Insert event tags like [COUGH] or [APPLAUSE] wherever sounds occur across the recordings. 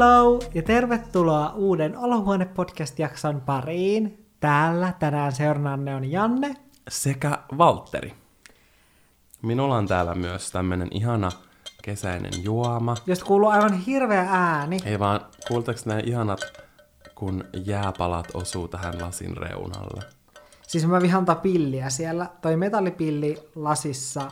Hello ja tervetuloa uuden Olohuone-podcast-jakson pariin. Täällä tänään seurannanne on Janne. sekä Valtteri. Minulla on täällä myös tämmönen ihana kesäinen juoma. Josta kuuluu aivan hirveä ääni. Ei vaan, kuultaaks nämä ihanat, kun jääpalat osuu tähän lasin reunalle? Siis mä vihaan tota pilliä siellä. Toi metallipilli lasissa,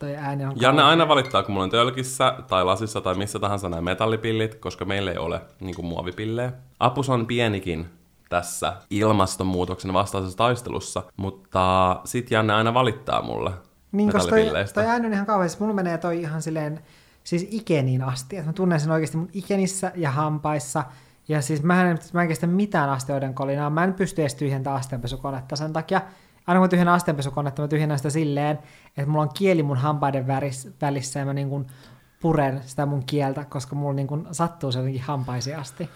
toi ääni on Janne aina valittaa, kun mulla on tölkissä tai lasissa tai missä tahansa nämä metallipillit, koska meillä ei ole niin kuin muovipillejä. Apus on pienikin tässä ilmastonmuutoksen vastaisessa taistelussa, mutta sit Janne aina valittaa mulle Niin, toi, toi ääni on ihan kauhean. Siis mulla menee toi ihan silleen, siis ikeniin asti. Et mä tunnen sen oikeasti mun ikenissä ja hampaissa. Ja siis mä en, mä en kestä mitään astioiden kolinaa. Mä en pysty edes tyhjentämään asteenpesukonetta sen takia. Aina kun mä tyhjennän asteenpesukonetta, mä tyhjennän sitä silleen, että mulla on kieli mun hampaiden välissä ja mä niin kuin puren sitä mun kieltä, koska mulla niin kuin sattuu se jotenkin hampaisiin asti.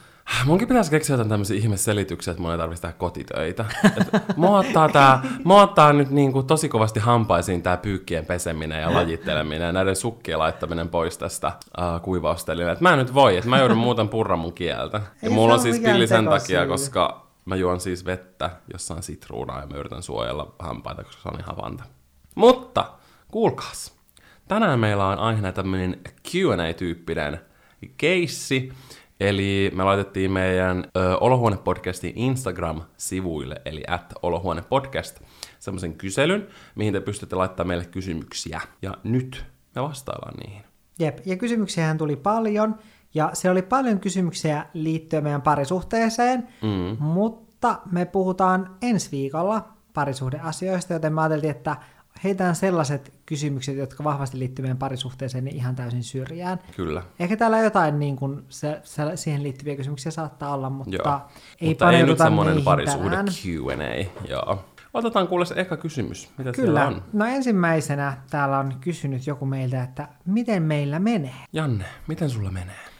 Munkin pitäisi keksiä jotain tämmöisiä ihmeselityksiä, että mun ei tarvitsisi tehdä kotitöitä. Et mua ottaa, tää, mua ottaa nyt niinku tosi kovasti hampaisiin tää pyykkien peseminen ja lajitteleminen ja näiden sukkien laittaminen pois tästä uh, kuivaustelille. Et mä en nyt voi, että mä joudun muuten purra mun kieltä. Ja Ei mulla on siis pilli sen takia, koska mä juon siis vettä, jossa on sitruunaa ja mä yritän suojella hampaita, koska se on ihan vanta. Mutta, kuulkaas. Tänään meillä on aiheena tämmöinen Q&A-tyyppinen keissi. Eli me laitettiin meidän ö, Olohuone-podcastin Instagram-sivuille, eli at Olohuone-podcast, semmoisen kyselyn, mihin te pystytte laittamaan meille kysymyksiä. Ja nyt me vastaillaan niihin. Jep, ja kysymyksiähän tuli paljon, ja siellä oli paljon kysymyksiä liittyen meidän parisuhteeseen, mm. mutta me puhutaan ensi viikolla parisuhdeasioista, joten mä ajattelin, että heitään sellaiset kysymykset, jotka vahvasti liittyy meidän parisuhteeseen, niin ihan täysin syrjään. Kyllä. Ehkä täällä jotain niin kuin se, se, siihen liittyviä kysymyksiä saattaa olla, mutta Joo. ei Mutta ei nyt semmoinen parisuhde. Q&A. Joo. Otetaan kuule se eka kysymys. Mitä Kyllä. on? No ensimmäisenä täällä on kysynyt joku meiltä, että miten meillä menee? Janne, miten sulla menee?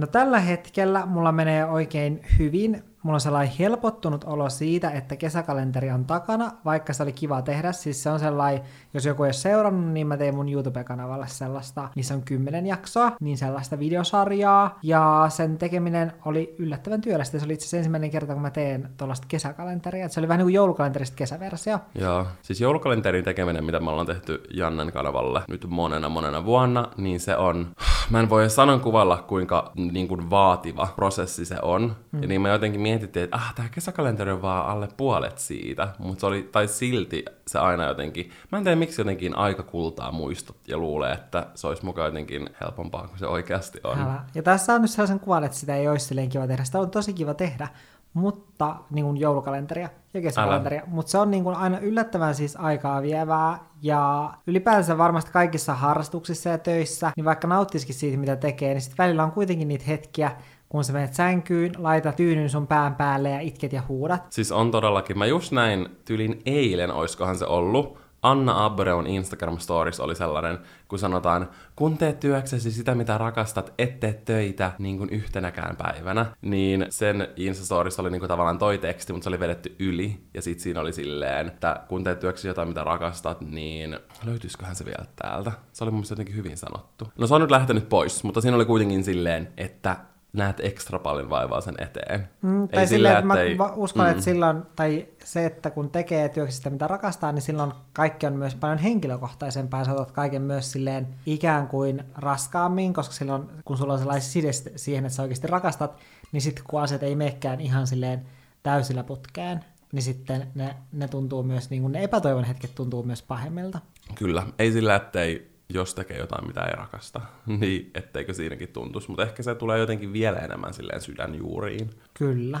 No tällä hetkellä mulla menee oikein hyvin. Mulla on sellainen helpottunut olo siitä, että kesäkalenteri on takana, vaikka se oli kiva tehdä. Siis se on sellainen, jos joku ei ole seurannut, niin mä tein mun YouTube-kanavalle sellaista, missä on kymmenen jaksoa, niin sellaista videosarjaa. Ja sen tekeminen oli yllättävän työlästä. Se oli itse asiassa ensimmäinen kerta, kun mä teen tuollaista kesäkalenteria. Et se oli vähän niin kuin joulukalenterista kesäversio. Joo, siis joulukalenterin tekeminen, mitä me ollaan tehty Jannen kanavalle nyt monena monena vuonna, niin se on, mä en voi sanon kuvalla, kuinka niin kuin vaativa prosessi se on. Mm. Ja niin me jotenkin mietittiin, että ah, tämä kesäkalenteri on vaan alle puolet siitä, mutta se oli, tai silti se aina jotenkin, mä en tiedä miksi jotenkin aika kultaa muistot ja luulee, että se olisi mukaan jotenkin helpompaa kuin se oikeasti on. Älä. Ja tässä on nyt sellaisen kuvan, että sitä ei olisi silleen kiva tehdä. Sitä on tosi kiva tehdä, mutta niin kuin joulukalenteria ja kesäkalenteria. Mutta se on niin kuin aina yllättävän siis aikaa vievää. Ja ylipäänsä varmasti kaikissa harrastuksissa ja töissä, niin vaikka nauttisikin siitä, mitä tekee, niin sitten välillä on kuitenkin niitä hetkiä, kun sä menet sänkyyn, laitat tyynyn sun pään päälle ja itket ja huudat. Siis on todellakin, mä just näin tylin eilen, oiskohan se ollut, Anna Abreun Instagram Stories oli sellainen, kun sanotaan, kun teet työksesi sitä, mitä rakastat, et tee töitä niin kuin yhtenäkään päivänä, niin sen Insta Stories oli niin kuin tavallaan toi teksti, mutta se oli vedetty yli, ja sit siinä oli silleen, että kun teet työksesi jotain, mitä rakastat, niin löytyisiköhän se vielä täältä? Se oli mun mielestä jotenkin hyvin sanottu. No se on nyt lähtenyt pois, mutta siinä oli kuitenkin silleen, että näet ekstra paljon vaivaa sen eteen. Mm, tai Ei silleen, että mä va- uskon, mm. että silloin, tai se, että kun tekee työksi sitä, mitä rakastaa, niin silloin kaikki on myös paljon henkilökohtaisempaa, ja sä otat kaiken myös silleen ikään kuin raskaammin, koska silloin, kun sulla on sellainen side siihen, että sä oikeasti rakastat, niin sitten kun asiat ei menekään ihan silleen täysillä putkeen, niin sitten ne, ne tuntuu myös, niin kuin ne epätoivon hetket tuntuu myös pahemmilta. Kyllä, ei sillä, ettei jos tekee jotain, mitä ei rakasta, [LAUGHS] niin etteikö siinäkin tuntuisi. Mutta ehkä se tulee jotenkin vielä enemmän silleen sydänjuuriin. Kyllä.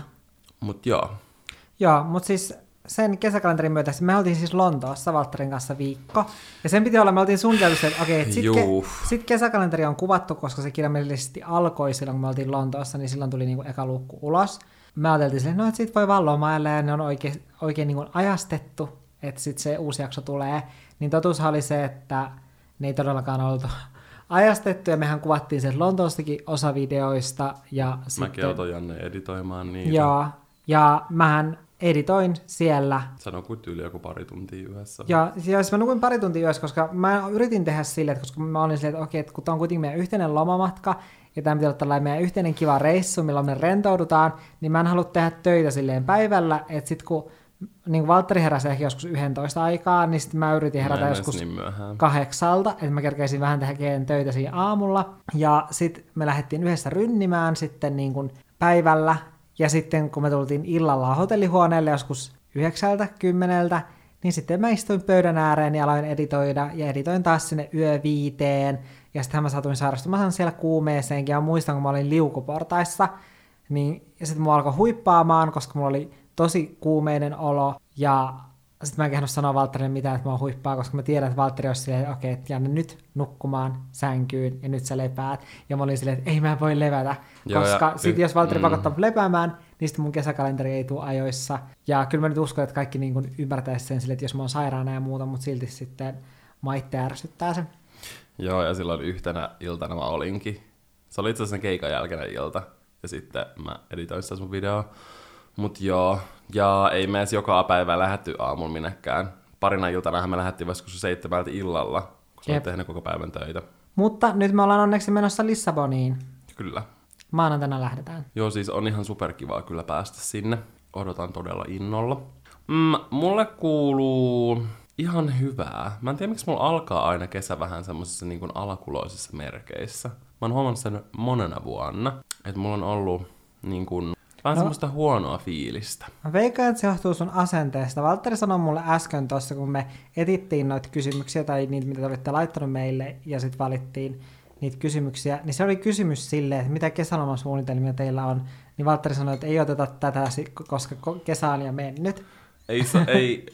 Mutta joo, Joo, mutta siis sen kesäkalenterin myötä, me oltiin siis Lontoossa Valtterin kanssa viikko, ja sen piti olla, me oltiin suunniteltu että okei, okay, sitten ke, sit kesäkalenteri on kuvattu, koska se kirjaimellisesti alkoi silloin, kun me oltiin Lontoossa, niin silloin tuli niinku eka luukku ulos. Me ajateltiin silleen, no, että sit voi vaan lomailla, ja ne on oikein, oikein niinku ajastettu, että sitten se uusi jakso tulee. Niin totuushan oli se, että ne ei todellakaan oltu ajastettu, ja mehän kuvattiin sen Lontoostakin osa videoista, ja mäkin sitten... Janne editoimaan niitä. Joo, ja mähän editoin siellä. Sano kuin tyyli joku pari tuntia yhdessä. Ja siis mä nukuin pari tuntia yössä, koska mä yritin tehdä silleen, että koska mä olin silleen, että okei, että kun tämä on kuitenkin meidän yhteinen lomamatka, ja tämä pitää olla tällainen meidän yhteinen kiva reissu, milloin me rentoudutaan, niin mä en halua tehdä töitä silleen päivällä, että sit kun niin kuin Valtteri heräsi ehkä joskus 11 aikaa, niin sitten mä yritin herätä Mä joskus niin myöhään. kahdeksalta, että mä kerkeisin vähän tehdä töitä siinä aamulla. Ja sitten me lähdettiin yhdessä rynnimään sitten niin kuin päivällä, ja sitten kun me tultiin illalla hotellihuoneelle joskus yhdeksältä, kymmeneltä, niin sitten mä istuin pöydän ääreen ja aloin editoida, ja editoin taas sinne yö viiteen, ja sitten mä saatuin sairastumaan siellä kuumeeseenkin, ja muistan, kun mä olin liukuportaissa, niin ja sitten mua alkoi huippaamaan, koska mulla oli tosi kuumeinen olo, ja sitten mä en kehdannut sanoa Valtterille mitään, että mä oon huippaa, koska mä tiedän, että Valtteri olisi silleen, että okei, että Janne nyt nukkumaan sänkyyn, ja nyt sä lepäät. Ja mä olin silleen, että ei mä voi levätä, Joo, ja koska sit y- jos Valtteri mm. pakottaa lepäämään, niin sitten mun kesäkalenteri ei tule ajoissa. Ja kyllä mä nyt uskon, että kaikki niin kuin ymmärtäisi sen silleen, että jos mä oon sairaana ja muuta, mutta silti sitten mä itse ärsyttää se. Joo, ja silloin yhtenä iltana mä olinkin. Se oli itse asiassa sen keikan jälkeinen ilta. Ja sitten mä editoin sitä sun videoa. Mut joo, ja ei me edes joka päivä lähetty aamulla minnekään. Parina iltana me lähdettiin vasta kun seitsemältä illalla, kun olit tehnyt koko päivän töitä. Mutta nyt me ollaan onneksi menossa Lissaboniin. Kyllä. Maanantaina lähdetään. Joo, siis on ihan superkivaa kyllä päästä sinne. Odotan todella innolla. Mm, mulle kuuluu ihan hyvää. Mä en tiedä, miksi mulla alkaa aina kesä vähän semmosissa niin kuin alakuloisissa merkeissä. Mä oon huomannut sen monena vuonna, että mulla on ollut niin kuin, vähän No. semmoista huonoa fiilistä. Mä veikkaan, että se johtuu sun asenteesta. Valtteri sanoi mulle äsken tuossa, kun me etittiin noita kysymyksiä tai niitä, mitä te olitte laittanut meille, ja sitten valittiin niitä kysymyksiä, niin se oli kysymys silleen, että mitä kesälomasuunnitelmia teillä on, niin Valtteri sanoi, että ei oteta tätä, koska ko- kesä on jo mennyt. Ei se, ei,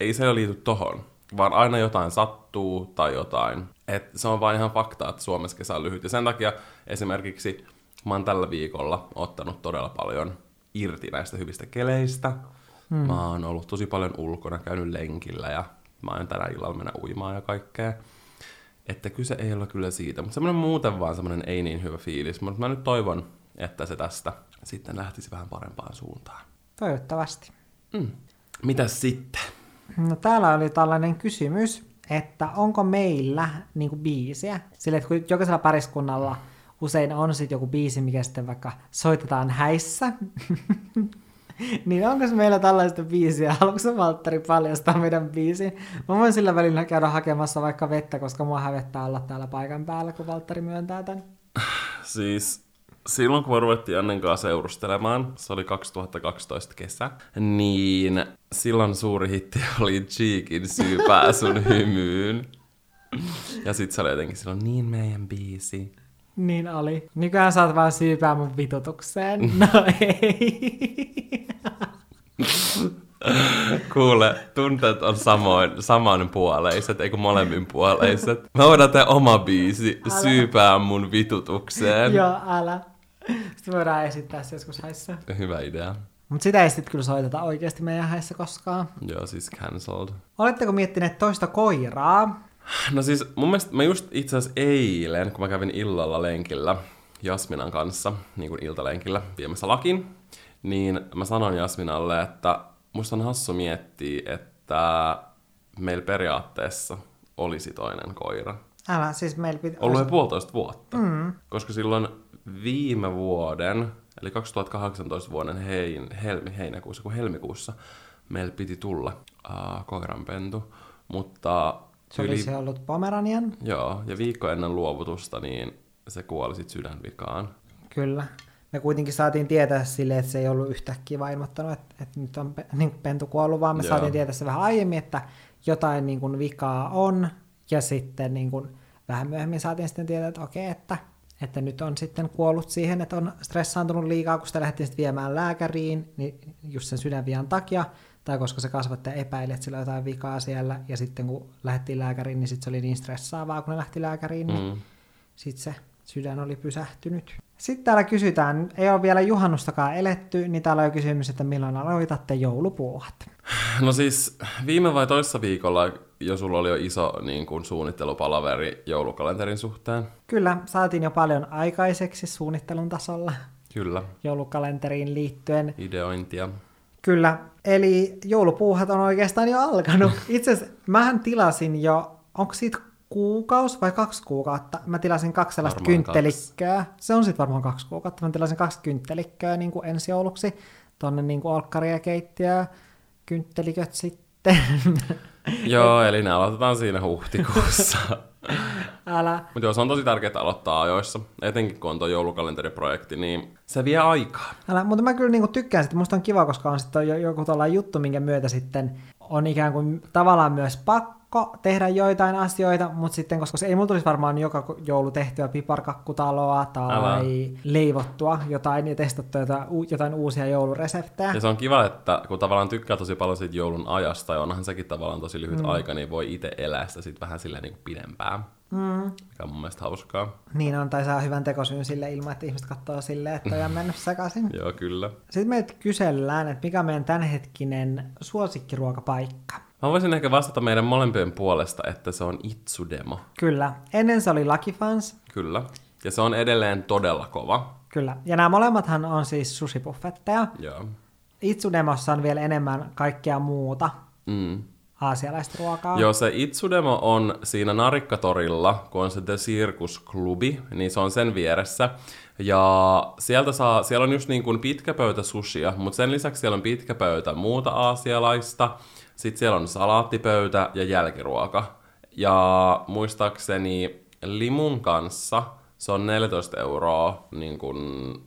ei se liity tohon, vaan aina jotain sattuu tai jotain. Et se on vain ihan fakta, että Suomessa kesä on lyhyt. Ja sen takia esimerkiksi mä oon tällä viikolla ottanut todella paljon irti näistä hyvistä keleistä. Hmm. Mä oon ollut tosi paljon ulkona, käynyt lenkillä ja mä oon tänä illalla mennä uimaan ja kaikkea. Että kyse ei ole kyllä siitä, mutta semmoinen muuten vaan semmoinen ei niin hyvä fiilis. Mutta mä nyt toivon, että se tästä sitten lähtisi vähän parempaan suuntaan. Toivottavasti. Mm. Mitäs sitten? No täällä oli tällainen kysymys, että onko meillä niin kuin biisiä? Sille, että kun jokaisella pariskunnalla usein on sitten joku biisi, mikä sitten vaikka soitetaan häissä, [LAUGHS] niin onko meillä tällaista biisiä? Haluatko Valtteri paljastaa meidän biisin? Mä voin sillä välillä käydä hakemassa vaikka vettä, koska mua hävettää olla täällä paikan päällä, kun Valtteri myöntää tän. Siis silloin kun me ruvettiin Annen kanssa seurustelemaan, se oli 2012 kesä, niin silloin suuri hitti [LAUGHS] oli Cheekin syypää sun hymyyn. Ja sit se oli jotenkin silloin niin meidän biisi. Niin oli. Nykyään saat vaan syypää mun vitutukseen. No ei. Kuule, tunteet on samoin, samanpuoleiset, eikö molemmin puoleiset. Mä voidaan tehdä oma biisi, Älä. syypää mun vitutukseen. Joo, älä. Sitten voidaan esittää se joskus häissä. Hyvä idea. Mutta sitä ei sitten kyllä soiteta oikeasti meidän häissä koskaan. Joo, siis cancelled. Oletteko miettineet toista koiraa? No siis mun mielestä mä just itse asiassa eilen, kun mä kävin illalla lenkillä Jasminan kanssa, niin kuin iltalenkillä viemässä lakin, niin mä sanoin Jasminalle, että musta on hassu miettiä, että meillä periaatteessa olisi toinen koira. Älä, siis meillä piti... Ollut jo puolitoista vuotta. Mm. Koska silloin viime vuoden, eli 2018 vuoden hein, helmi, heinäkuussa, kun helmikuussa, meillä piti tulla uh, koiranpentu, mutta Se olisi ollut Pomeranian. Joo, ja viikko ennen luovutusta, niin se kuoli sit sydänvikaan. Kyllä. Me kuitenkin saatiin tietää sille, että se ei ollut yhtäkkiä vaan ilmoittanut, että, että nyt on niin pentu kuollut, vaan me Joo. saatiin tietää se vähän aiemmin, että jotain niin kuin vikaa on. Ja sitten niin kuin vähän myöhemmin saatiin sitten tietää, että okei, että, että nyt on sitten kuollut siihen, että on stressaantunut liikaa, kun sitä lähdettiin sitten viemään lääkäriin, niin just sen sydänvian takia, tai koska se kasvattaja epäili, että sillä on jotain vikaa siellä, ja sitten kun lähdettiin lääkäriin, niin sitten se oli niin stressaavaa, kun ne lähti lääkäriin, niin Mm. sitten se sydän oli pysähtynyt. Sitten täällä kysytään, ei ole vielä juhannustakaan eletty, niin täällä on kysymys, että milloin aloitatte joulupuuhat. No siis viime vai toissa viikolla jo sulla oli jo iso niin kuin, suunnittelupalaveri joulukalenterin suhteen. Kyllä, saatiin jo paljon aikaiseksi suunnittelun tasolla Kyllä, joulukalenteriin liittyen. ideointia. Kyllä, eli joulupuuhat on oikeastaan jo alkanut. [LAUGHS] Itse asiassa mähän tilasin jo, onko siitä kuukausi vai kaksi kuukautta? Mä tilasin kaksi sellaista Varmaan kynttelikköä. Se on sitten varmaan kaksi kuukautta. Mä tilasin kaksi kynttelikköä niin kuin ensi jouluksi. Tonne niin kuin olkkari ja keittiö, kyntteliköt sitten. [LAUGHS] Joo, eli ne aloitetaan siinä huhtikuussa. [LAUGHS] Älä. Mutta joo, se on tosi tärkeää aloittaa ajoissa. Etenkin kun on tuo joulukalenteriprojekti, niin se vie aikaa. Älä, mutta mä kyllä niinku tykkään sitä. Musta on kiva, koska on sitten jo- joku tällainen juttu, minkä myötä sitten on ikään kuin tavallaan myös pakko tehdä joitain asioita, mutta sitten, koska se ei mulla tulisi varmaan joka joulu tehtyä piparkakkutaloa tai Älä. leivottua jotain ja testattua jotain, jotain uusia joulureseptejä. Ja se on kiva, että kun tavallaan tykkää tosi paljon siitä joulun ajasta, ja onhan sekin tavallaan tosi lyhyt mm. aika, niin voi itse elää sitä sit vähän silleen niin kuin pidempään. Mm. Mikä on mun mielestä hauskaa. Niin on, tai saa hyvän tekosyyn sille ilman, että ihmiset katsoo silleen, että on mennyt sekaisin. [LAUGHS] Joo, kyllä. Sitten meiltä kysellään, että mikä on meidän tämänhetkinen suosikkiruokapaikka. Mä voisin ehkä vastata meidän molempien puolesta, että se on Itsudemo. Kyllä. Ennen se oli Lucky Fans. Kyllä. Ja se on edelleen todella kova. Kyllä. Ja nämä molemmathan on siis sushibuffetteja. Joo. Itsudemossa on vielä enemmän kaikkea muuta Mm. Aasialaista ruokaa. Joo, se Itsudemo on siinä Narikkatorilla, kun on se The Circus Klubi, niin se on sen vieressä. Ja sieltä saa, siellä on just niin kuin pitkä pöytä sushia, mutta sen lisäksi siellä on pitkä pöytä muuta aasialaista. Sitten siellä on salaattipöytä ja jälkiruoka. Ja muistaakseni limun kanssa se on 14 euroa niin kuin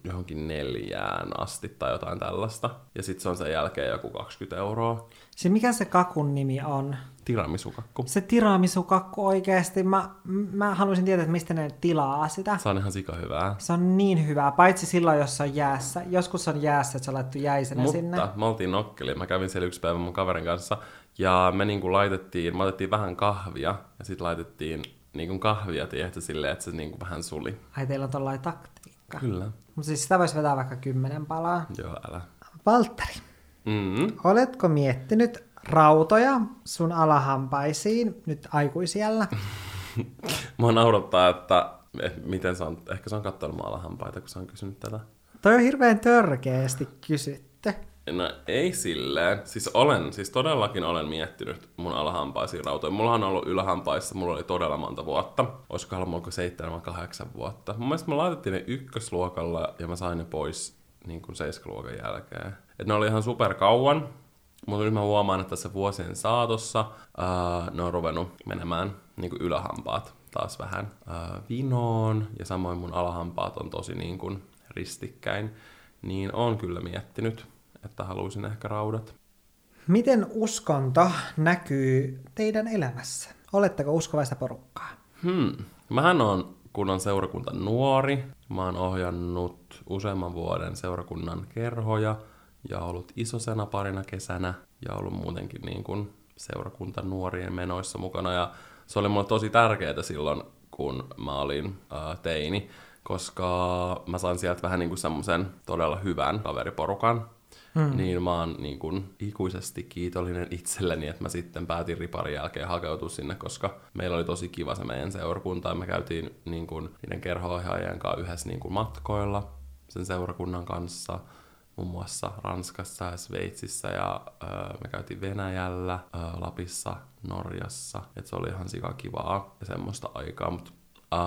johonkin neljään asti tai jotain tällaista. Ja sitten se on sen jälkeen joku 20 euroa. Siis mikä se kakun nimi on? Tiramisukakku. Se tiramisukakku oikeasti. Mä, mä haluaisin tietää, että mistä ne tilaa sitä. Se on ihan sika hyvää. Se on niin hyvää, paitsi silloin, jos se on jäässä. Joskus on jäässä, että se on laittu jäisenä Mutta sinne. me oltiin nokkeli. Mä kävin siellä yksi päivä mun kaverin kanssa. Ja me niinku laitettiin, me otettiin vähän kahvia. Ja sitten laitettiin niinku kahvia, tiedätkö, silleen, että se niinku vähän suli. Ai teillä on tollainen taktiikka. Kyllä. Mutta siis sitä voisi vetää vaikka kymmenen palaa. Joo, älä. Valtteri, Mm. oletko miettinyt rautoja sun alahampaisiin nyt aikuisiellä? [LAUGHS] Mua naurattaa, että eh, miten se on, ehkä se on katsonut alahampaita, kun se on kysynyt tätä. Toi on hirveän törkeästi kysytty. No ei silleen. Siis olen, siis todellakin olen miettinyt mun alhampaisiin rautoja. Mullahan on ollut ylähampaissa, mulla oli todella monta vuotta. Olisikohan mulla seitsemän vai kahdeksan vuotta. Mun mielestä me laitettiin ne ykkösluokalla ja mä sain ne pois niin kuin seiskaluokan jälkeen. Et ne oli ihan super kauan, mutta nyt mä huomaan, että tässä vuosien saatossa ää, ne on ruvennut menemään niin kuin ylähampaat taas vähän ää, vinoon. Ja samoin mun alahampaat on tosi niin kuin ristikkäin. Niin on kyllä miettinyt, että haluaisin ehkä raudat. Miten uskonto näkyy teidän elämässä? Oletteko uskovaista porukkaa? Hmm. Mähän on kunnan seurakunta nuori. Mä oon ohjannut useamman vuoden seurakunnan kerhoja ja ollut isosena parina kesänä ja ollut muutenkin niin kuin seurakunta nuorien menoissa mukana. Ja se oli mulle tosi tärkeää silloin, kun mä olin ää, teini, koska mä sain sieltä vähän niin kuin semmoisen todella hyvän kaveriporukan. Hmm. Niin mä oon niin kuin ikuisesti kiitollinen itselleni, että mä sitten päätin riparin jälkeen hakeutua sinne, koska meillä oli tosi kiva se meidän seurakunta. Ja me käytiin niin kuin niiden kerho-ohjaajien kanssa yhdessä niin kuin matkoilla sen seurakunnan kanssa, muun muassa Ranskassa ja Sveitsissä ja öö, me käytiin Venäjällä, öö, Lapissa, Norjassa. Et se oli ihan sika kivaa ja semmoista aikaa, mutta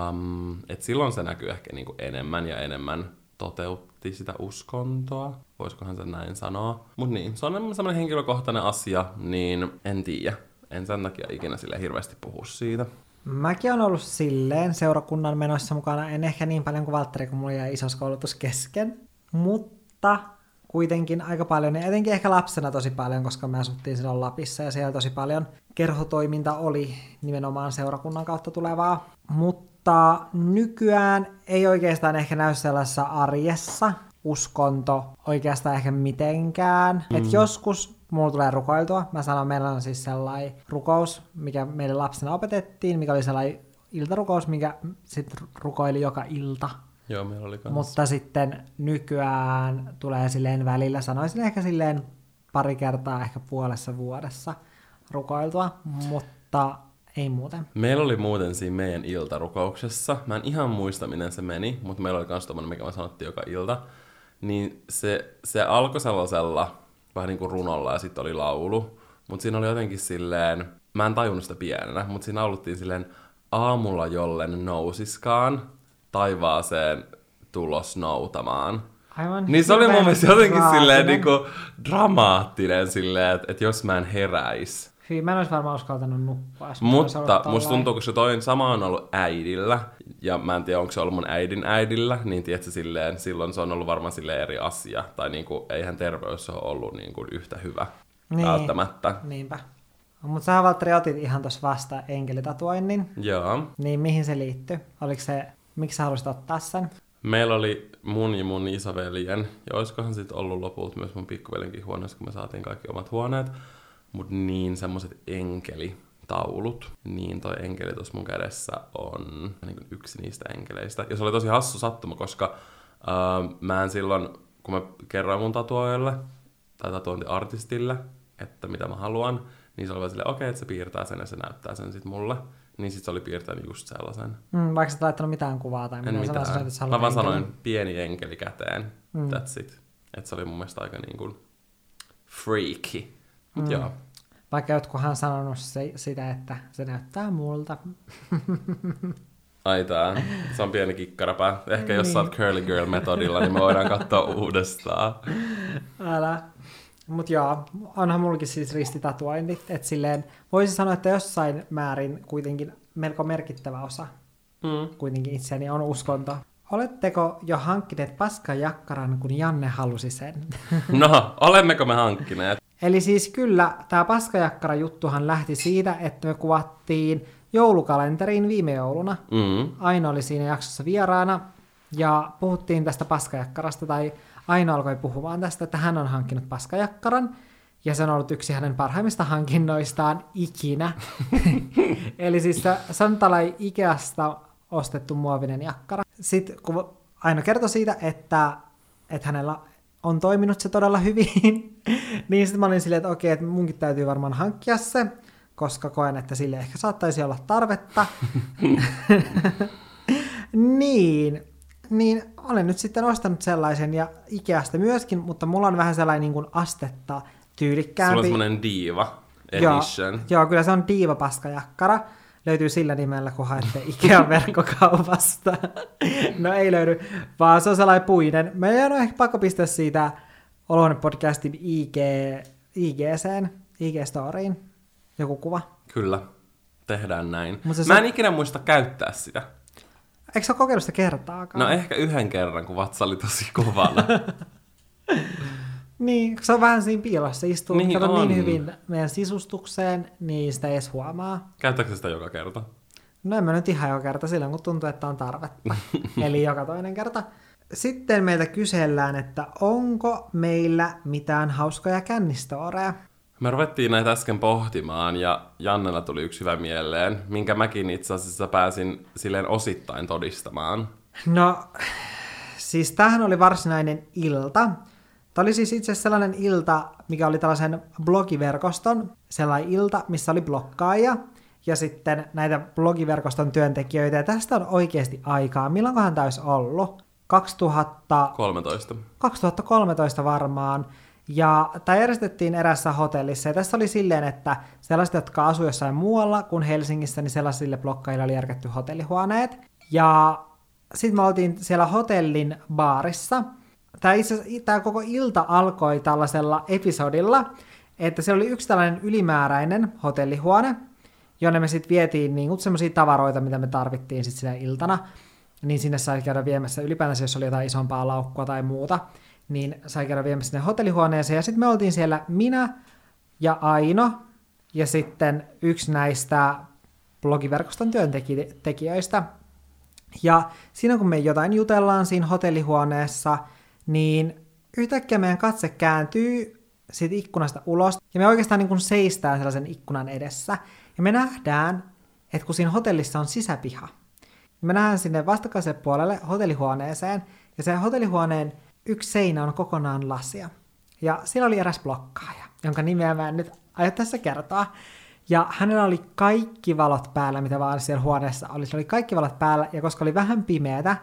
um, et silloin se näkyy ehkä niinku enemmän ja enemmän toteutti sitä uskontoa. Voisikohan se näin sanoa. Mutta niin, se on semmoinen henkilökohtainen asia, niin en tiedä. En sen takia ikinä sille hirveästi puhu siitä. Mäkin on ollut silleen seurakunnan menoissa mukana, en ehkä niin paljon kuin Valtteri, kun mulla jäi isoskoulutus kesken, mutta kuitenkin aika paljon, ja etenkin ehkä lapsena tosi paljon, koska me asuttiin silloin Lapissa ja siellä tosi paljon kerhotoiminta oli nimenomaan seurakunnan kautta tulevaa. Mutta nykyään ei oikeastaan ehkä näy sellaisessa arjessa uskonto oikeastaan ehkä mitenkään. Mm. Et joskus mulla tulee rukoiltua. Mä sanon, meillä on siis sellainen rukous, mikä meille lapsena opetettiin, mikä oli sellainen iltarukous, mikä sitten rukoili joka ilta. Joo, meillä oli kans. Mutta sitten nykyään tulee silleen välillä, sanoisin ehkä silleen pari kertaa ehkä puolessa vuodessa rukoiltua, mutta ei muuten. Meillä oli muuten siinä meidän iltarukouksessa, mä en ihan muista miten se meni, mutta meillä oli kans tommonen, mikä me sanottiin joka ilta, niin se, se alkoi sellaisella, vähän niin kuin runolla ja sitten oli laulu. Mutta siinä oli jotenkin silleen, mä en tajunnut sitä pienenä, mutta siinä lauluttiin silleen, aamulla jollen nousiskaan, taivaaseen tulos noutamaan. Aivan Niin se oli mun mielestä jotenkin silleen niinku dramaattinen silleen, että, että jos mä en heräis. Hyi, mä en olisi varmaan uskaltanut nukkua. Mutta musta tuntuu, kun se toinen sama on ollut äidillä, ja mä en tiedä, onko se ollut mun äidin äidillä, niin tiedätkö, silleen, silloin se on ollut varmaan sille eri asia. Tai niinku, eihän terveys ole ollut niinku yhtä hyvä Niin. välttämättä. Niinpä. Mutta sä Valtteri otit ihan tuossa vasta enkelitatuoinnin. Joo. Niin mihin se liittyy? Oliko se, miksi sä haluaisit ottaa sen? Meillä oli mun ja mun isoveljen, ja olisikohan sitten ollut lopulta myös mun pikkuveljenkin huoneessa, kun me saatiin kaikki omat huoneet, mutta niin semmoset enkelitaulut, niin toi enkeli tuossa mun kädessä on niin kuin yksi niistä enkeleistä. Ja se oli tosi hassu sattuma, koska äh, mä en silloin, kun mä kerroin mun tatuojalle tai tatuointiartistille, että mitä mä haluan, niin se oli silleen, okei, okay, että se piirtää sen ja se näyttää sen sit mulle. Niin sit se oli piirtänyt just sellaisen. Mm, vaikka sä et laittanut mitään kuvaa tai En mitään. mitään. sanoit, että Mä vaan sanoin pieni enkeli käteen. Mm. That's it. Et se oli mun mielestä aika niin kuin freaky. Mm. joo. Vaikka jotkuhan sanonut se, sitä, että se näyttää multa. Ai tää. Se on pieni kikkarapää. Ehkä jos sä Niin. oot curly girl metodilla, niin me voidaan katsoa [LAUGHS] uudestaan. Älä. Mut joo, onhan mullakin siis ristitatuoinnit, että silleen voisi sanoa, että jossain määrin kuitenkin melko merkittävä osa Mm. kuitenkin itseäni on uskonto. Oletteko jo hankkineet paskajakkaran, kun Janne halusi sen? No, olemmeko me hankkineet? Eli siis kyllä, tämä paskajakkara juttuhan lähti siitä, että me kuvattiin joulukalenteriin viime jouluna. Mm. Aino oli siinä jaksossa vieraana ja puhuttiin tästä paskajakkarasta, tai Aino alkoi puhumaan tästä, että hän on hankkinut paskajakkaran, ja se on ollut yksi hänen parhaimmista hankinnoistaan ikinä. [LAUGHS] [LAUGHS] Eli siis se, se on tällainen Ikeasta ostettu muovinen jakkara. Sitten kun Aino kertoi siitä, että, että hänellä on toiminut se todella hyvin, [LAUGHS] niin sitten mä olin silleen, että okei, että munkin täytyy varmaan hankkia se, koska koen, että sille ehkä saattaisi olla tarvetta. [LAUGHS] niin, niin olen nyt sitten ostanut sellaisen ja Ikeasta myöskin, mutta mulla on vähän sellainen niin kuin astetta Sulla on tyylikkäämpi. semmonen diva Joo, edition. joo, kyllä se on diivapaskajakkara. Löytyy sillä nimellä, kun haette Ikean [LAUGHS] verkkokaupasta. no ei löydy, vaan se on sellainen puinen. Meidän on ehkä pakko pistää siitä Olohuone-podcastin IG, IGCen, IG-storiin joku kuva. Kyllä, tehdään näin. Mut se Mä en ikinä muista käyttää sitä. Eikö sä ole kokeillut sitä kertaakaan? No ehkä yhden kerran, kun vatsa oli tosi kovana. [LAUGHS] Niin, se on vähän siinä piilossa. Se istuu Niin niin, niin on. hyvin meidän sisustukseen, niin sitä ei edes huomaa. Käyttääkö sitä joka kerta? No en mä nyt ihan joka kerta silloin, kun tuntuu, että on tarvetta. [LAUGHS] Eli joka toinen kerta. Sitten meiltä kysellään, että onko meillä mitään hauskoja kännistoreja? Me ruvettiin näitä äsken pohtimaan ja Jannella tuli yksi hyvä mieleen, minkä mäkin itse asiassa pääsin silleen osittain todistamaan. No, siis tämähän oli varsinainen ilta. Tämä oli siis itse asiassa sellainen ilta, mikä oli tällaisen blogiverkoston sellainen ilta, missä oli blokkaaja ja sitten näitä blogiverkoston työntekijöitä. Ja tästä on oikeasti aikaa. Milloinkohan tämä olisi ollut? 2000... 13. 2013 varmaan. Ja tämä järjestettiin erässä hotellissa. Ja tässä oli silleen, että sellaiset, jotka asuivat jossain muualla kuin Helsingissä, niin sellaisille blokkaille oli järkätty hotellihuoneet. Ja sitten me oltiin siellä hotellin baarissa. Tämä, koko ilta alkoi tällaisella episodilla, että siellä oli yksi tällainen ylimääräinen hotellihuone, jonne me sitten vietiin niin semmoisia tavaroita, mitä me tarvittiin sitten sinä iltana. Niin sinne sai käydä viemässä ylipäänsä, jos oli jotain isompaa laukkua tai muuta, niin sai käydä viemässä sinne hotellihuoneeseen. Ja sitten me oltiin siellä minä ja Aino, ja sitten yksi näistä blogiverkoston työntekijöistä. Ja siinä kun me jotain jutellaan siinä hotellihuoneessa, niin yhtäkkiä meidän katse kääntyy siitä ikkunasta ulos, ja me oikeastaan niin kuin seistään sellaisen ikkunan edessä. Ja me nähdään, että kun siinä hotellissa on sisäpiha, niin me nähdään sinne vastakkaiselle puolelle hotellihuoneeseen, ja se hotellihuoneen yksi seinä on kokonaan lasia. Ja siellä oli eräs blokkaaja, jonka nimeä mä en nyt aio tässä kertoa. Ja hänellä oli kaikki valot päällä, mitä vaan siellä huoneessa oli. Sillä oli kaikki valot päällä, ja koska oli vähän pimeätä,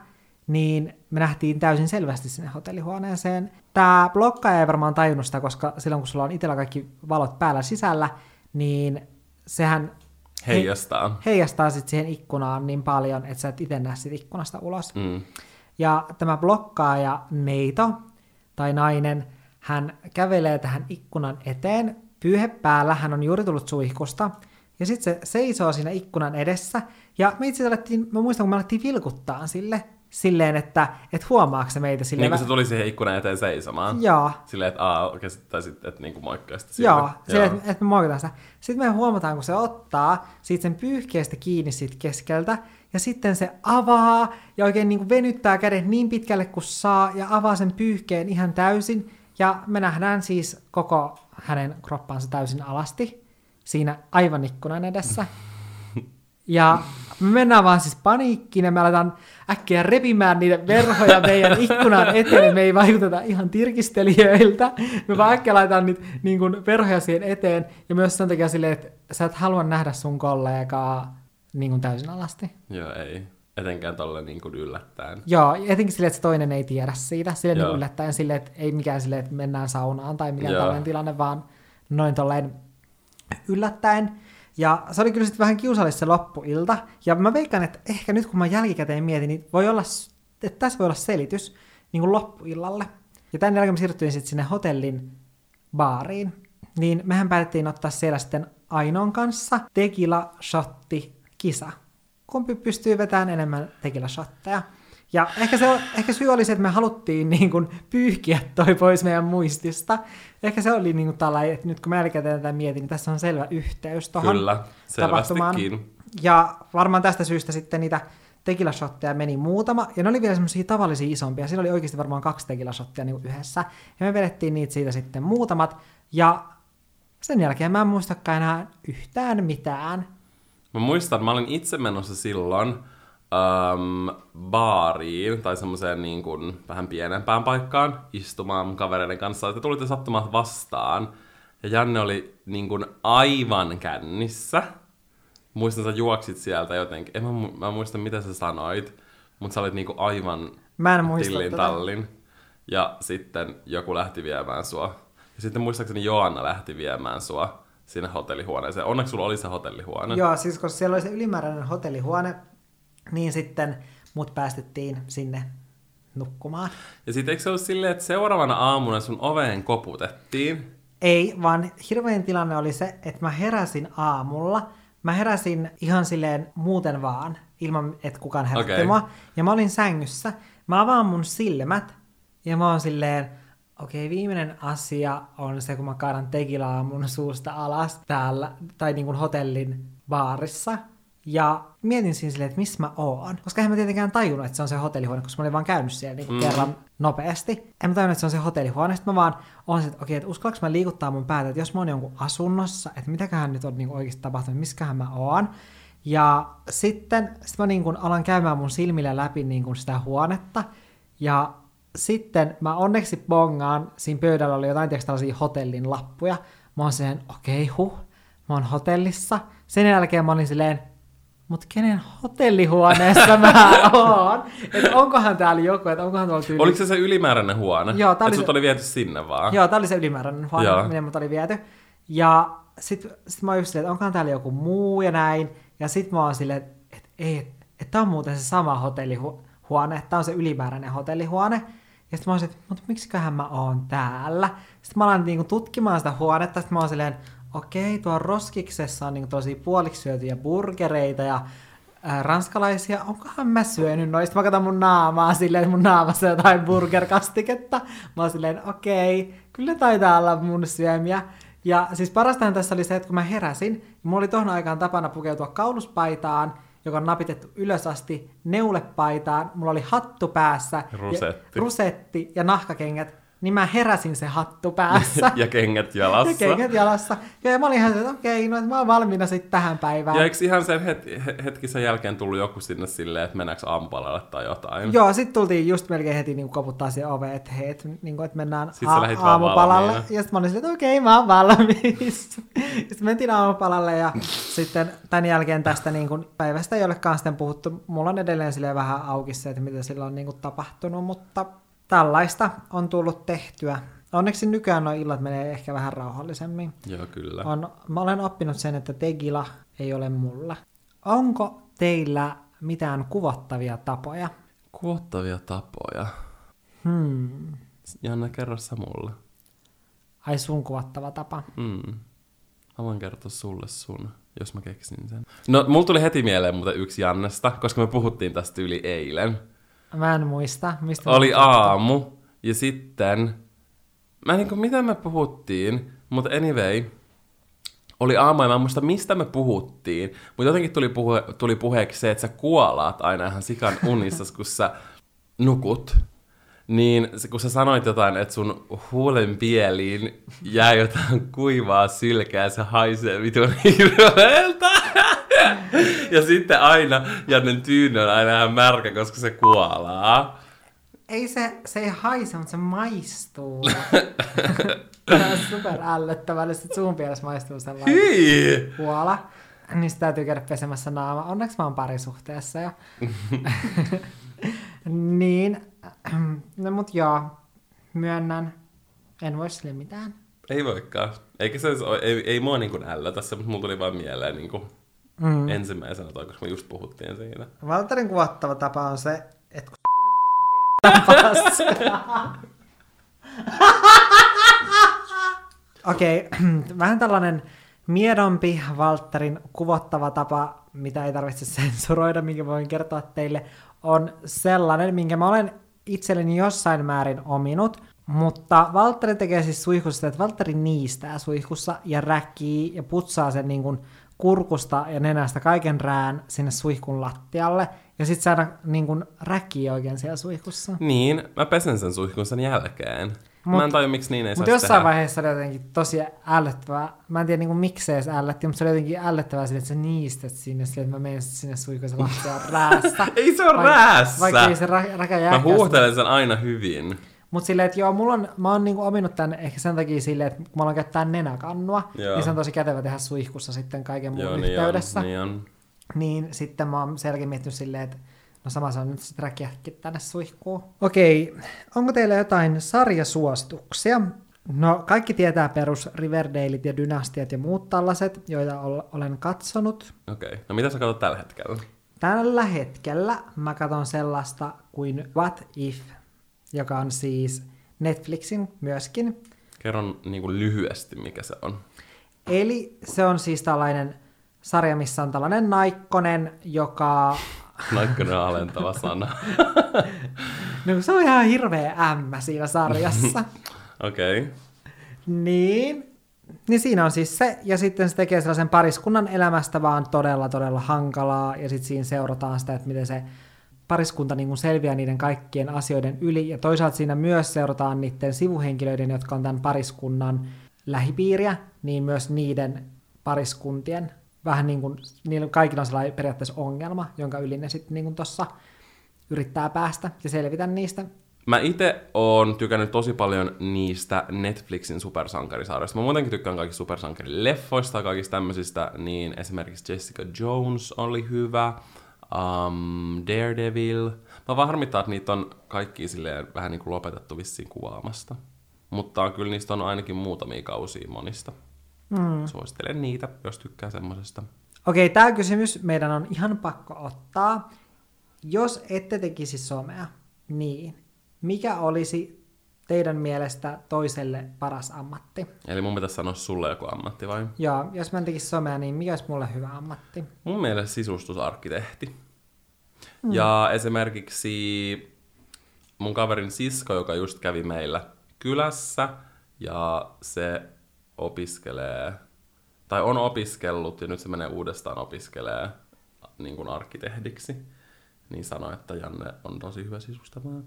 niin me nähtiin täysin selvästi sinne hotellihuoneeseen. Tämä blokkaaja ei varmaan tajunnut sitä, koska silloin kun sulla on itsellä kaikki valot päällä sisällä, niin sehän Heijastaa. heijastaa sit siihen ikkunaan niin paljon, että sä et itse näe siitä ikkunasta ulos. Mm. Ja tämä blokkaaja neito tai nainen, hän kävelee tähän ikkunan eteen, pyyhe päällä, hän on juuri tullut suihkusta, ja sitten se seisoo siinä ikkunan edessä, ja me itse alettiin, mä muistan kun me alettiin vilkuttaa sille, silleen, että et huomaako se meitä silleen. Niin kuin se tuli siihen ikkunan eteen seisomaan. Joo, Silleen, että aa, okei, sit- tai sitten, että niinku moikkaa sitä sille. Joo, silleen, että, että me moikataan sitä. Sitten me huomataan, kun se ottaa siitä sen pyyhkeestä kiinni siitä keskeltä, ja sitten se avaa ja oikein niin kuin venyttää kädet niin pitkälle kuin saa, ja avaa sen pyyhkeen ihan täysin, ja me nähdään siis koko hänen kroppansa täysin alasti siinä aivan ikkunan edessä. Ja me mennään vaan siis paniikkiin ja me aletaan äkkiä repimään niitä verhoja meidän [LAUGHS] ikkunan eteen, me ei vaikuteta ihan tirkistelijöiltä. Me vaan äkkiä laitetaan niitä niin kuin verhoja siihen eteen ja myös sen takia silleen, että sä et halua nähdä sun kollegaa niin kuin täysin alasti. Joo, ei. Etenkään tolle niin kuin yllättäen. Joo, etenkin silleen, että se toinen ei tiedä siitä. Silleen niin yllättäen silleen, että ei mikään silleen, että mennään saunaan tai mikään Joo. tällainen tilanne, vaan noin tolleen yllättäen. Ja se oli kyllä sitten vähän kiusallista se loppuilta. Ja mä veikkaan, että ehkä nyt kun mä jälkikäteen mietin, niin voi olla, että tässä voi olla selitys niin kuin loppuillalle. Ja tämän jälkeen mä siirryin sitten sinne hotellin baariin. Niin mehän päätettiin ottaa siellä sitten Ainon kanssa tequila shotti kisa. Kumpi pystyy vetämään enemmän tequila shotteja. Ja ehkä, se, ehkä syy oli se, että me haluttiin niin kuin pyyhkiä toi pois meidän muistista. Ehkä se oli niin kuin tällainen, että nyt kun mä jälkikäteen tätä mietin, niin tässä on selvä yhteys tuohon Kyllä, selvästikin. Ja varmaan tästä syystä sitten niitä tequila-shotteja meni muutama, ja ne oli vielä semmoisia tavallisia isompia. Siinä oli oikeasti varmaan kaksi tequila-shottia niin yhdessä. Ja me vedettiin niitä siitä sitten muutamat, ja sen jälkeen mä en muistakaan enää yhtään mitään. Mä muistan, mä olin itse menossa silloin um, baariin tai semmoiseen niin kuin vähän pienempään paikkaan istumaan kavereiden kanssa. Te tulitte sattumaan vastaan. Ja Janne oli niin kuin aivan kännissä. Muistan, sä juoksit sieltä jotenkin. En mä, mu- mä muista, mitä sä sanoit. Mutta sä olit niin kuin aivan Mä en muista tillin tätä. tallin. Ja sitten joku lähti viemään sua. Ja sitten muistaakseni Joanna lähti viemään sua sinne hotellihuoneeseen. Onneksi sulla oli se hotellihuone. Joo, siis koska siellä oli se ylimääräinen hotellihuone, niin sitten mut päästettiin sinne nukkumaan. Ja sitten eikö se ollut silleen, että seuraavana aamuna sun oveen koputettiin? Ei, vaan hirveän tilanne oli se, että mä heräsin aamulla. Mä heräsin ihan silleen muuten vaan, ilman että kukaan herätti Okei. mua. Ja mä olin sängyssä. Mä avaan mun silmät ja mä oon silleen, okei, viimeinen asia on se, kun mä kaadan tekilaa mun suusta alas täällä, tai niin kuin hotellin baarissa. Ja mietin siinä silleen, että missä mä oon. Koska en mä tietenkään tajunnut, että se on se hotellihuone, koska mä olin vaan käynyt siellä niin mm. kerran nopeasti. En mä tajunnut, että se on se hotellihuone. Sitten mä vaan olen se, että okei, että uskallanko mä liikuttaa mun päätä, että jos mä oon jonkun asunnossa, että mitäköhän nyt on niin oikeasti tapahtunut, missäköhän mä oon. Ja sitten sit mä niin kuin alan käymään mun silmillä läpi niin kuin sitä huonetta. Ja sitten mä onneksi bongaan, siinä pöydällä oli jotain tiedätkö, tällaisia hotellin lappuja. Mä oon silleen, okei, okay, huh, mä oon hotellissa. Sen jälkeen mä olin silleen, mut kenen hotellihuoneessa mä oon? Että onkohan täällä joku, että onkohan tuolla tyyli... Oliko se se ylimääräinen huone? Joo, tää oli se- sut oli viety sinne vaan? Joo, tää oli se ylimääräinen huone, Joo. minne mut oli viety. Ja sit, sit mä oon just silleen, että onkohan täällä joku muu ja näin. Ja sit mä oon silleen, että et, ei, että et tää on muuten se sama hotellihuone, että tää on se ylimääräinen hotellihuone. Ja sit mä oon silleen, että mutta miksiköhän mä oon täällä? Sitten mä alan niinku tutkimaan sitä huonetta, sit mä oon silleen, okei, tuo roskiksessa on niinku tosi puoliksi syötyjä burgereita ja ää, ranskalaisia, onkohan mä syönyt noista? Mä katson mun naamaa silleen, että mun naamassa on jotain burgerkastiketta. Mä oon silleen, okei, kyllä taitaa olla mun syömiä. Ja siis parastahan tässä oli se, että kun mä heräsin, niin mulla oli tohon aikaan tapana pukeutua kauluspaitaan, joka on napitettu ylös asti, neulepaitaan, mulla oli hattu päässä, Rusetti. ja, rusetti ja nahkakengät, niin mä heräsin se hattu päässä. [LAUGHS] ja kengät jalassa. ja kengät jalassa. Ja mä olin ihan se, että okei, no että mä oon valmiina sitten tähän päivään. Ja eikö ihan sen het- hetki sen jälkeen tullut joku sinne silleen, että mennäänkö aamupalalle tai jotain? Joo, sitten tultiin just melkein heti niin koputtaa siihen oveen, että hei, et, niin kuin, että mennään Sit vaan aamupalalle. Ja sitten mä olin silleen, että okei, mä oon valmis. [LAUGHS] sitten mentiin aamupalalle ja sitten tämän jälkeen tästä niin kuin, päivästä ei olekaan sitten puhuttu. Mulla on edelleen silleen vähän auki se, että mitä sillä on niin kuin, tapahtunut, mutta tällaista on tullut tehtyä. Onneksi nykyään nuo illat menee ehkä vähän rauhallisemmin. Joo, kyllä. On, mä olen oppinut sen, että tegila ei ole mulla. Onko teillä mitään kuvottavia tapoja? Kuottavia tapoja. Hmm. Janna, kerro sä mulle. Ai sun kuvattava tapa. Mm. Mä voin kertoa sulle sun, jos mä keksin sen. No, mulla tuli heti mieleen muuten yksi Jannesta, koska me puhuttiin tästä yli eilen. Mä en muista, mistä Oli aamu, ja sitten... Mä en niinku, mitä me puhuttiin, mutta anyway, oli aamu ja mä en muista mistä me puhuttiin, mutta jotenkin tuli, puhe, tuli puheeksi se, että sä kuolaat aina ihan sikan unissa, kun sä nukut. Niin kun sä sanoit jotain, että sun huulen pieliin jää jotain kuivaa sylkää ja se haisee vitun hirveeltä. Ja sitten aina Jannen tyyny on aina ihan märkä, koska se kuolaa. Ei se, se ei haise, mutta se maistuu. [LAUGHS] Tämä on super ällöttävää, että sun pielessä maistuu sellainen Hyi! huola. Niin sitä täytyy käydä pesemässä naama. Onneksi mä oon parisuhteessa jo. [LAUGHS] niin, [CLEARS THROAT] no mut joo, myönnän, en voi sille mitään. Ei voikaan. Eikä se, ei, ei mua niin kuin se, mutta mulla tuli vaan mieleen niin kuin Mm. ensimmäisenä toi, koska me just puhuttiin siitä. Valterin kuvattava tapa on se, että kun. Okei, [CLEARS THROAT] vähän tällainen miedompi Valterin kuvottava tapa, mitä ei tarvitse sensuroida, minkä voin kertoa teille, on sellainen, minkä mä olen itselleni jossain määrin ominut, mutta Valtteri tekee siis suihkussa sitä, että Valtteri niistää suihkussa ja räkkii ja putsaa sen niin kuin kurkusta ja nenästä kaiken rään sinne suihkun lattialle, ja sitten se aina niin kuin räkkii oikein siellä suihkussa. Niin, mä pesen sen suihkun sen jälkeen. Mut- mä en tajua, miksi niin ei Mutta jossain tehdä. vaiheessa oli jotenkin tosi ällöttävää. Mä en tiedä niin miksei se ällötti, mutta se oli jotenkin ällöttävää sille, että sä niistät sinne, sille, että mä menen sinne suihkuisen lattiaan [LAUGHS] räässä. Ei se ole räässä! Vaikka ei se räkä Mä huuhtelen sen aina hyvin. Mutta silleen, että joo, mulla on, mä oon niinku ominut tän ehkä sen takia silleen, että kun mä aloin käyttää nenäkannua, Joo. niin se on tosi kätevä tehdä suihkussa sitten kaiken muun Joo, niin yhteydessä. on, niin on. Niin sitten mä oon selkeä miettinyt silleen, että no sama se on nyt sitten räkiäkin tänne suihkuun. Okei, onko teillä jotain sarjasuosituksia? No kaikki tietää perus Riverdaleit ja Dynastiat ja muut tällaiset, joita ol- olen katsonut. Okei. Okay. No mitä sä katsot tällä hetkellä? Tällä hetkellä mä katson sellaista kuin What If, joka on siis Netflixin myöskin. Kerron niin kuin lyhyesti, mikä se on. Eli se on siis tällainen sarja, missä on tällainen naikkonen, joka Naikkonen on alentava sana. [LAUGHS] No se on ihan hirveä ämmä siinä sarjassa. [LAUGHS] Okei. Okay. niin. Niin siinä on siis se, ja sitten se tekee sellaisen pariskunnan elämästä vaan todella, todella hankalaa, ja sitten siinä seurataan sitä, että miten se pariskunta niin kuin selviää niiden kaikkien asioiden yli, ja toisaalta siinä myös seurataan niiden sivuhenkilöiden, jotka on tämän pariskunnan lähipiiriä, niin myös niiden pariskuntien, vähän niin kuin, niillä kaikilla on sellainen periaatteessa ongelma, jonka yli ne sitten niin tuossa yrittää päästä ja selvitä niistä. Mä itse oon tykännyt tosi paljon niistä Netflixin supersankarisarjoista. Mä muutenkin tykkään kaikista supersankarileffoista ja kaikista tämmöisistä, niin esimerkiksi Jessica Jones oli hyvä, um, Daredevil. Mä vaan harmittaa, että niitä on kaikki silleen vähän niin kuin lopetettu vissiin kuvaamasta. Mutta kyllä niistä on ainakin muutamia kausia monista. Mm. Suosittelen niitä, jos tykkää semmosesta. Okei, tämä kysymys meidän on ihan pakko ottaa. Jos ette tekisi somea, niin mikä olisi teidän mielestä toiselle paras ammatti? Eli mun pitäisi sanoa sulle joku ammatti vai? Joo, jos mä en tekisi somea, niin mikä olisi mulle hyvä ammatti? Mun mielestä sisustusarkkitehti. Mm. Ja esimerkiksi mun kaverin sisko, joka just kävi meillä kylässä, ja se opiskelee, tai on opiskellut, ja nyt se menee uudestaan opiskelee niin kuin arkkitehdiksi, niin sanoi, että Janne on tosi hyvä sisustamaan.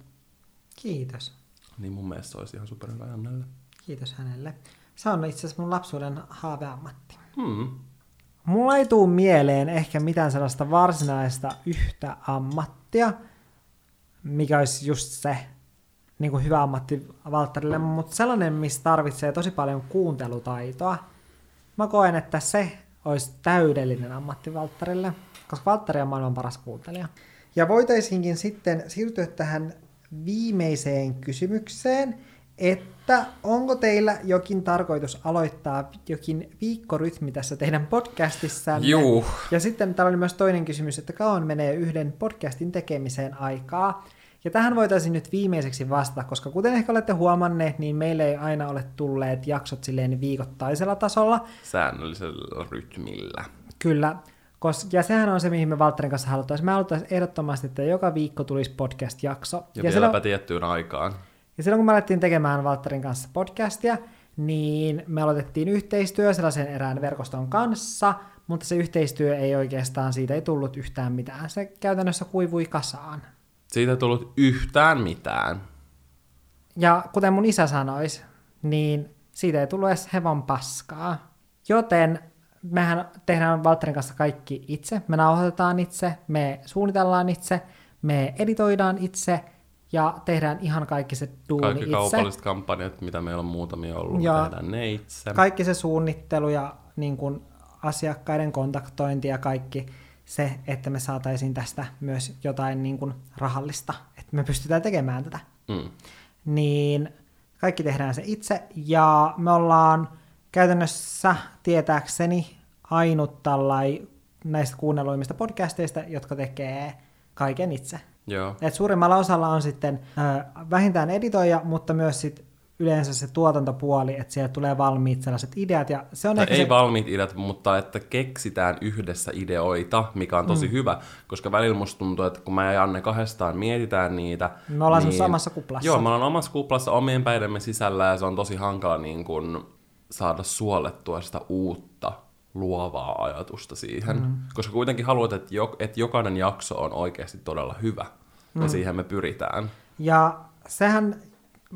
Kiitos. Niin mun mielestä se olisi ihan superhyvä Jannelle. Kiitos hänelle. Se on itse asiassa mun lapsuuden haaveammatti. Hmm. Mulla ei tuu mieleen ehkä mitään sellaista varsinaista yhtä ammattia, mikä olisi just se niin kuin hyvä ammatti Valtterille, mutta sellainen, missä tarvitsee tosi paljon kuuntelutaitoa. Mä koen, että se olisi täydellinen ammatti Valtterille, koska Valtteri on maailman paras kuuntelija. Ja voitaisinkin sitten siirtyä tähän viimeiseen kysymykseen, että onko teillä jokin tarkoitus aloittaa jokin viikkorytmi tässä teidän podcastissanne? Juu. Ja sitten täällä oli myös toinen kysymys, että kauan menee yhden podcastin tekemiseen aikaa. Ja tähän voitaisiin nyt viimeiseksi vastata, koska kuten ehkä olette huomanneet, niin meille ei aina ole tulleet jaksot silleen viikoittaisella tasolla. Säännöllisellä rytmillä. Kyllä, Kos, ja sehän on se, mihin me Valtterin kanssa haluttaisiin. Me haluttaisiin ehdottomasti, että joka viikko tulisi podcast-jakso. Ja, ja vieläpä silloin, tiettyyn aikaan. ja silloin kun me alettiin tekemään Valtterin kanssa podcastia, niin me aloitettiin yhteistyö sellaisen erään verkoston kanssa, mutta se yhteistyö ei oikeastaan, siitä ei tullut yhtään mitään. Se käytännössä kuivui kasaan. Siitä ei tullut yhtään mitään. Ja kuten mun isä sanoisi, niin siitä ei tullut edes hevon paskaa. Joten mehän tehdään Valtterin kanssa kaikki itse. Me nauhoitetaan itse, me suunnitellaan itse, me editoidaan itse ja tehdään ihan kaikki se duuni Kaikki itse. kaupalliset kampanjat, mitä meillä on muutamia ollut, Ja- tehdään ne itse. Kaikki se suunnittelu ja niin kuin asiakkaiden kontaktointi ja kaikki se, että me saataisiin tästä myös jotain niin kuin rahallista, että me pystytään tekemään tätä. Mm. niin kaikki tehdään se itse, ja me ollaan käytännössä tietääkseni ainut tällai näistä kuunnelluimmista podcasteista, jotka tekee kaiken itse. Joo. Et suurimmalla osalla on sitten ö, vähintään editoija, mutta myös sit yleensä se tuotantopuoli, että sieltä tulee valmiit sellaiset ideat, ja se on Tai ehkä ei se... valmiit ideat, mutta että keksitään yhdessä ideoita, mikä on tosi mm. hyvä, koska välillä musta tuntuu, että kun mä ja Janne kahdestaan mietitään niitä... Me ollaan semmoisessa omassa kuplassa. Joo, me ollaan omassa kuplassa omien päidemme sisällä ja se on tosi hankala niin kun saada suolettua sitä uutta luovaa ajatusta siihen. Mm. Koska kuitenkin haluat, että, jo, että jokainen jakso on oikeasti todella hyvä. Mm. Ja siihen me pyritään. Ja sehän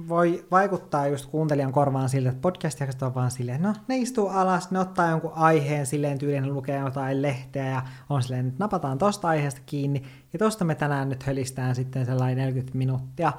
voi vaikuttaa just kuuntelijan korvaan siltä, että podcast on vaan silleen, no ne istuu alas, ne ottaa jonkun aiheen silleen tyyliin, lukee jotain lehteä ja on silleen, että napataan tosta aiheesta kiinni ja tosta me tänään nyt hölistään sitten sellainen 40 minuuttia.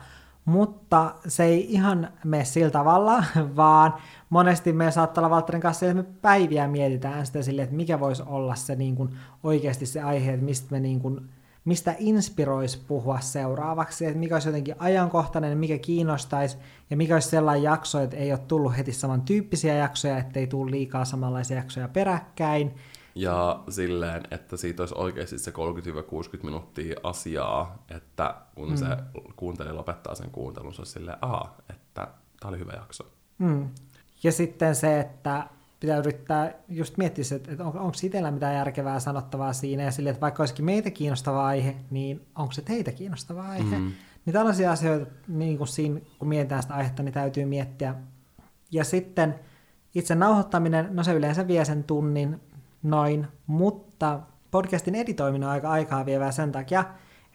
Mutta se ei ihan mene sillä tavalla, [LAUGHS] vaan monesti me saattaa olla Valtterin kanssa, että me päiviä mietitään sitä silleen, että mikä voisi olla se niin kuin oikeasti se aihe, että mistä me niin kuin mistä inspiroisi puhua seuraavaksi, että mikä olisi jotenkin ajankohtainen, mikä kiinnostaisi, ja mikä olisi sellainen jakso, että ei ole tullut heti samantyyppisiä jaksoja, ettei tule liikaa samanlaisia jaksoja peräkkäin. Ja silleen, että siitä olisi oikeasti se 30-60 minuuttia asiaa, että kun mm. se kuuntelija lopettaa sen kuuntelun, se olisi silleen, aha, että tämä oli hyvä jakso. Mm. Ja sitten se, että pitää yrittää just miettiä, että on, onko itsellä mitään järkevää sanottavaa siinä, ja sille, että vaikka olisikin meitä kiinnostava aihe, niin onko se teitä kiinnostava aihe. Mm. Niin tällaisia asioita, niin kuin siinä, kun mietitään sitä aihetta, niin täytyy miettiä. Ja sitten itse nauhoittaminen, no se yleensä vie sen tunnin noin, mutta podcastin editoiminen on aika aikaa vievää sen takia,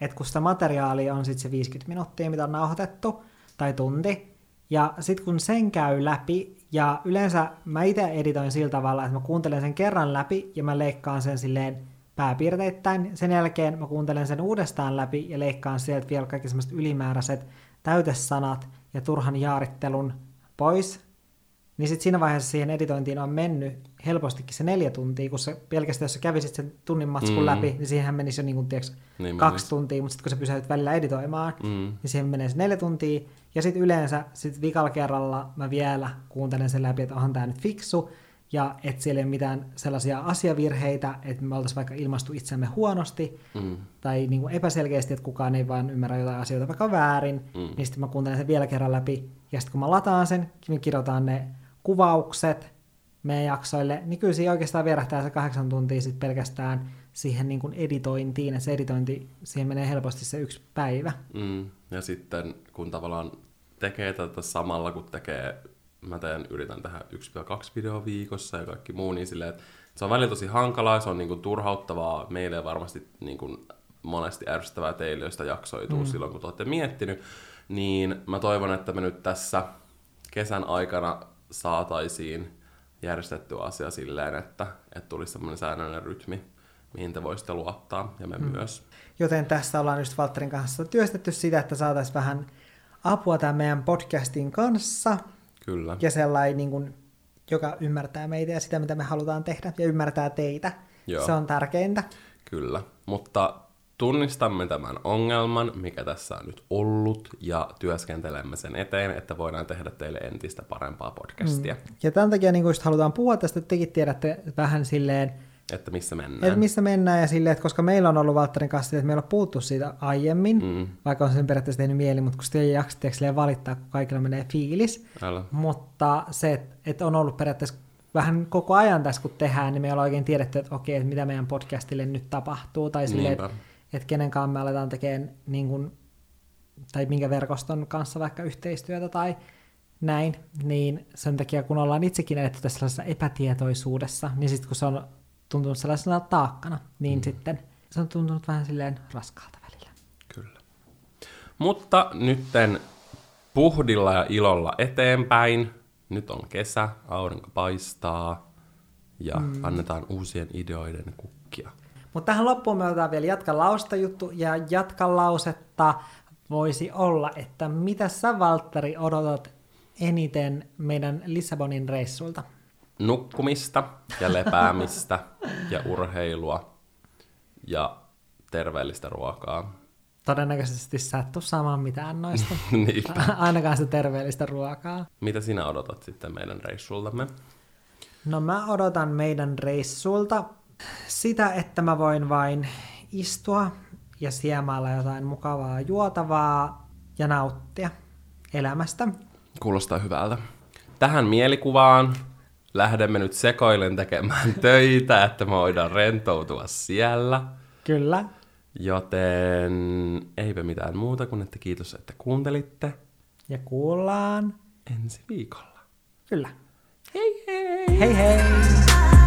että kun sitä materiaalia on sitten se 50 minuuttia, mitä on nauhoitettu, tai tunti, ja sitten kun sen käy läpi, ja yleensä mä itse editoin sillä tavalla, että mä kuuntelen sen kerran läpi, ja mä leikkaan sen silleen pääpiirteittäin. Sen jälkeen mä kuuntelen sen uudestaan läpi, ja leikkaan sieltä vielä kaikki semmoiset ylimääräiset täytesanat ja turhan jaarittelun pois. Niin sitten siinä vaiheessa siihen editointiin on mennyt helpostikin se neljä tuntia, kun se pelkästään, jos sä kävisit sen tunnin matskun mm. läpi, niin siihen menisi jo niin kuin, tiiäks, Niin kaksi menisi. tuntia, mutta sitten kun sä pysähdyt välillä editoimaan, Mm. niin siihen menee se neljä tuntia. Ja sitten yleensä sit vikalla kerralla mä vielä kuuntelen sen läpi, että onhan tämä nyt fiksu, ja että siellä ei ole mitään sellaisia asiavirheitä, että me oltaisiin vaikka ilmastu itsemme huonosti, Mm. tai niin kuin epäselkeästi, että kukaan ei vaan ymmärrä jotain asioita vaikka väärin, Mm. niin sitten mä kuuntelen sen vielä kerran läpi, ja sitten kun mä lataan sen, me kirjoitan ne kuvaukset meidän jaksoille, niin kyllä siinä oikeastaan vierähtää se kahdeksan tuntia sitten pelkästään siihen niin kuin editointiin, että se editointi, siihen menee helposti se yksi päivä. Mm. Ja sitten kun tavallaan tekee tätä samalla, kun tekee, mä teen, yritän tehdä 1-2 videoa viikossa ja kaikki muu, niin silleen, että se on välillä tosi hankalaa, se on niinku turhauttavaa meille ja varmasti niinku monesti ärsyttävää teille, joista jaksoituu mm. silloin, kun te olette miettinyt. niin mä toivon, että me nyt tässä kesän aikana saataisiin järjestettyä asia silleen, että, että tulisi semmoinen säännöllinen rytmi, mihin te voisitte luottaa, ja me mm. myös. Joten tässä ollaan just Valtterin kanssa työstetty sitä, että saataisiin vähän apua tämän meidän podcastin kanssa. Kyllä. Ja sellainen, niin kuin, joka ymmärtää meitä ja sitä, mitä me halutaan tehdä, ja ymmärtää teitä. Joo. Se on tärkeintä. Kyllä, mutta tunnistamme tämän ongelman, mikä tässä on nyt ollut, ja työskentelemme sen eteen, että voidaan tehdä teille entistä parempaa podcastia. Mm. Ja tämän takia niin just halutaan puhua tästä, että tekin tiedätte vähän silleen, että missä mennään. Että missä mennään ja silleen, että koska meillä on ollut Valtterin kanssa, että meillä on puhuttu siitä aiemmin, mm. vaikka on sen periaatteessa tehnyt mieli, mutta kun sitten ei jaksa valittaa, kun kaikilla menee fiilis. Älä. Mutta se, että, että on ollut periaatteessa vähän koko ajan tässä, kun tehdään, niin me ollaan oikein tiedetty, että okei, että mitä meidän podcastille nyt tapahtuu, tai silleen, että, että kenen kanssa me aletaan tekemään, niin kuin, tai minkä verkoston kanssa vaikka yhteistyötä, tai näin, niin sen takia, kun ollaan itsekin edetty tässä epätietoisuudessa, niin sitten kun se on tuntunut sellaisena taakkana, niin mm. sitten se on tuntunut vähän silleen raskaalta välillä. Kyllä. Mutta nytten puhdilla ja ilolla eteenpäin. Nyt on kesä, aurinko paistaa ja mm. annetaan uusien ideoiden kukkia. Mutta tähän loppuun me otetaan vielä jatka lausta juttu, ja jatka lausetta voisi olla, että mitä sä Valtteri odotat eniten meidän Lissabonin reissulta? nukkumista ja lepäämistä ja urheilua ja terveellistä ruokaa. Todennäköisesti sä et tuu saamaan mitään noista. [LAUGHS] Ainakaan sitä terveellistä ruokaa. Mitä sinä odotat sitten meidän reissultamme? No mä odotan meidän reissulta sitä, että mä voin vain istua ja siemailla jotain mukavaa juotavaa ja nauttia elämästä. Kuulostaa hyvältä. Tähän mielikuvaan lähdemme nyt sekoilen tekemään [LAUGHS] töitä, että me voidaan rentoutua siellä. Kyllä. Joten eipä mitään muuta kuin, että kiitos, että kuuntelitte. Ja kuullaan ensi viikolla. Kyllä. Hei hei! Hei hei!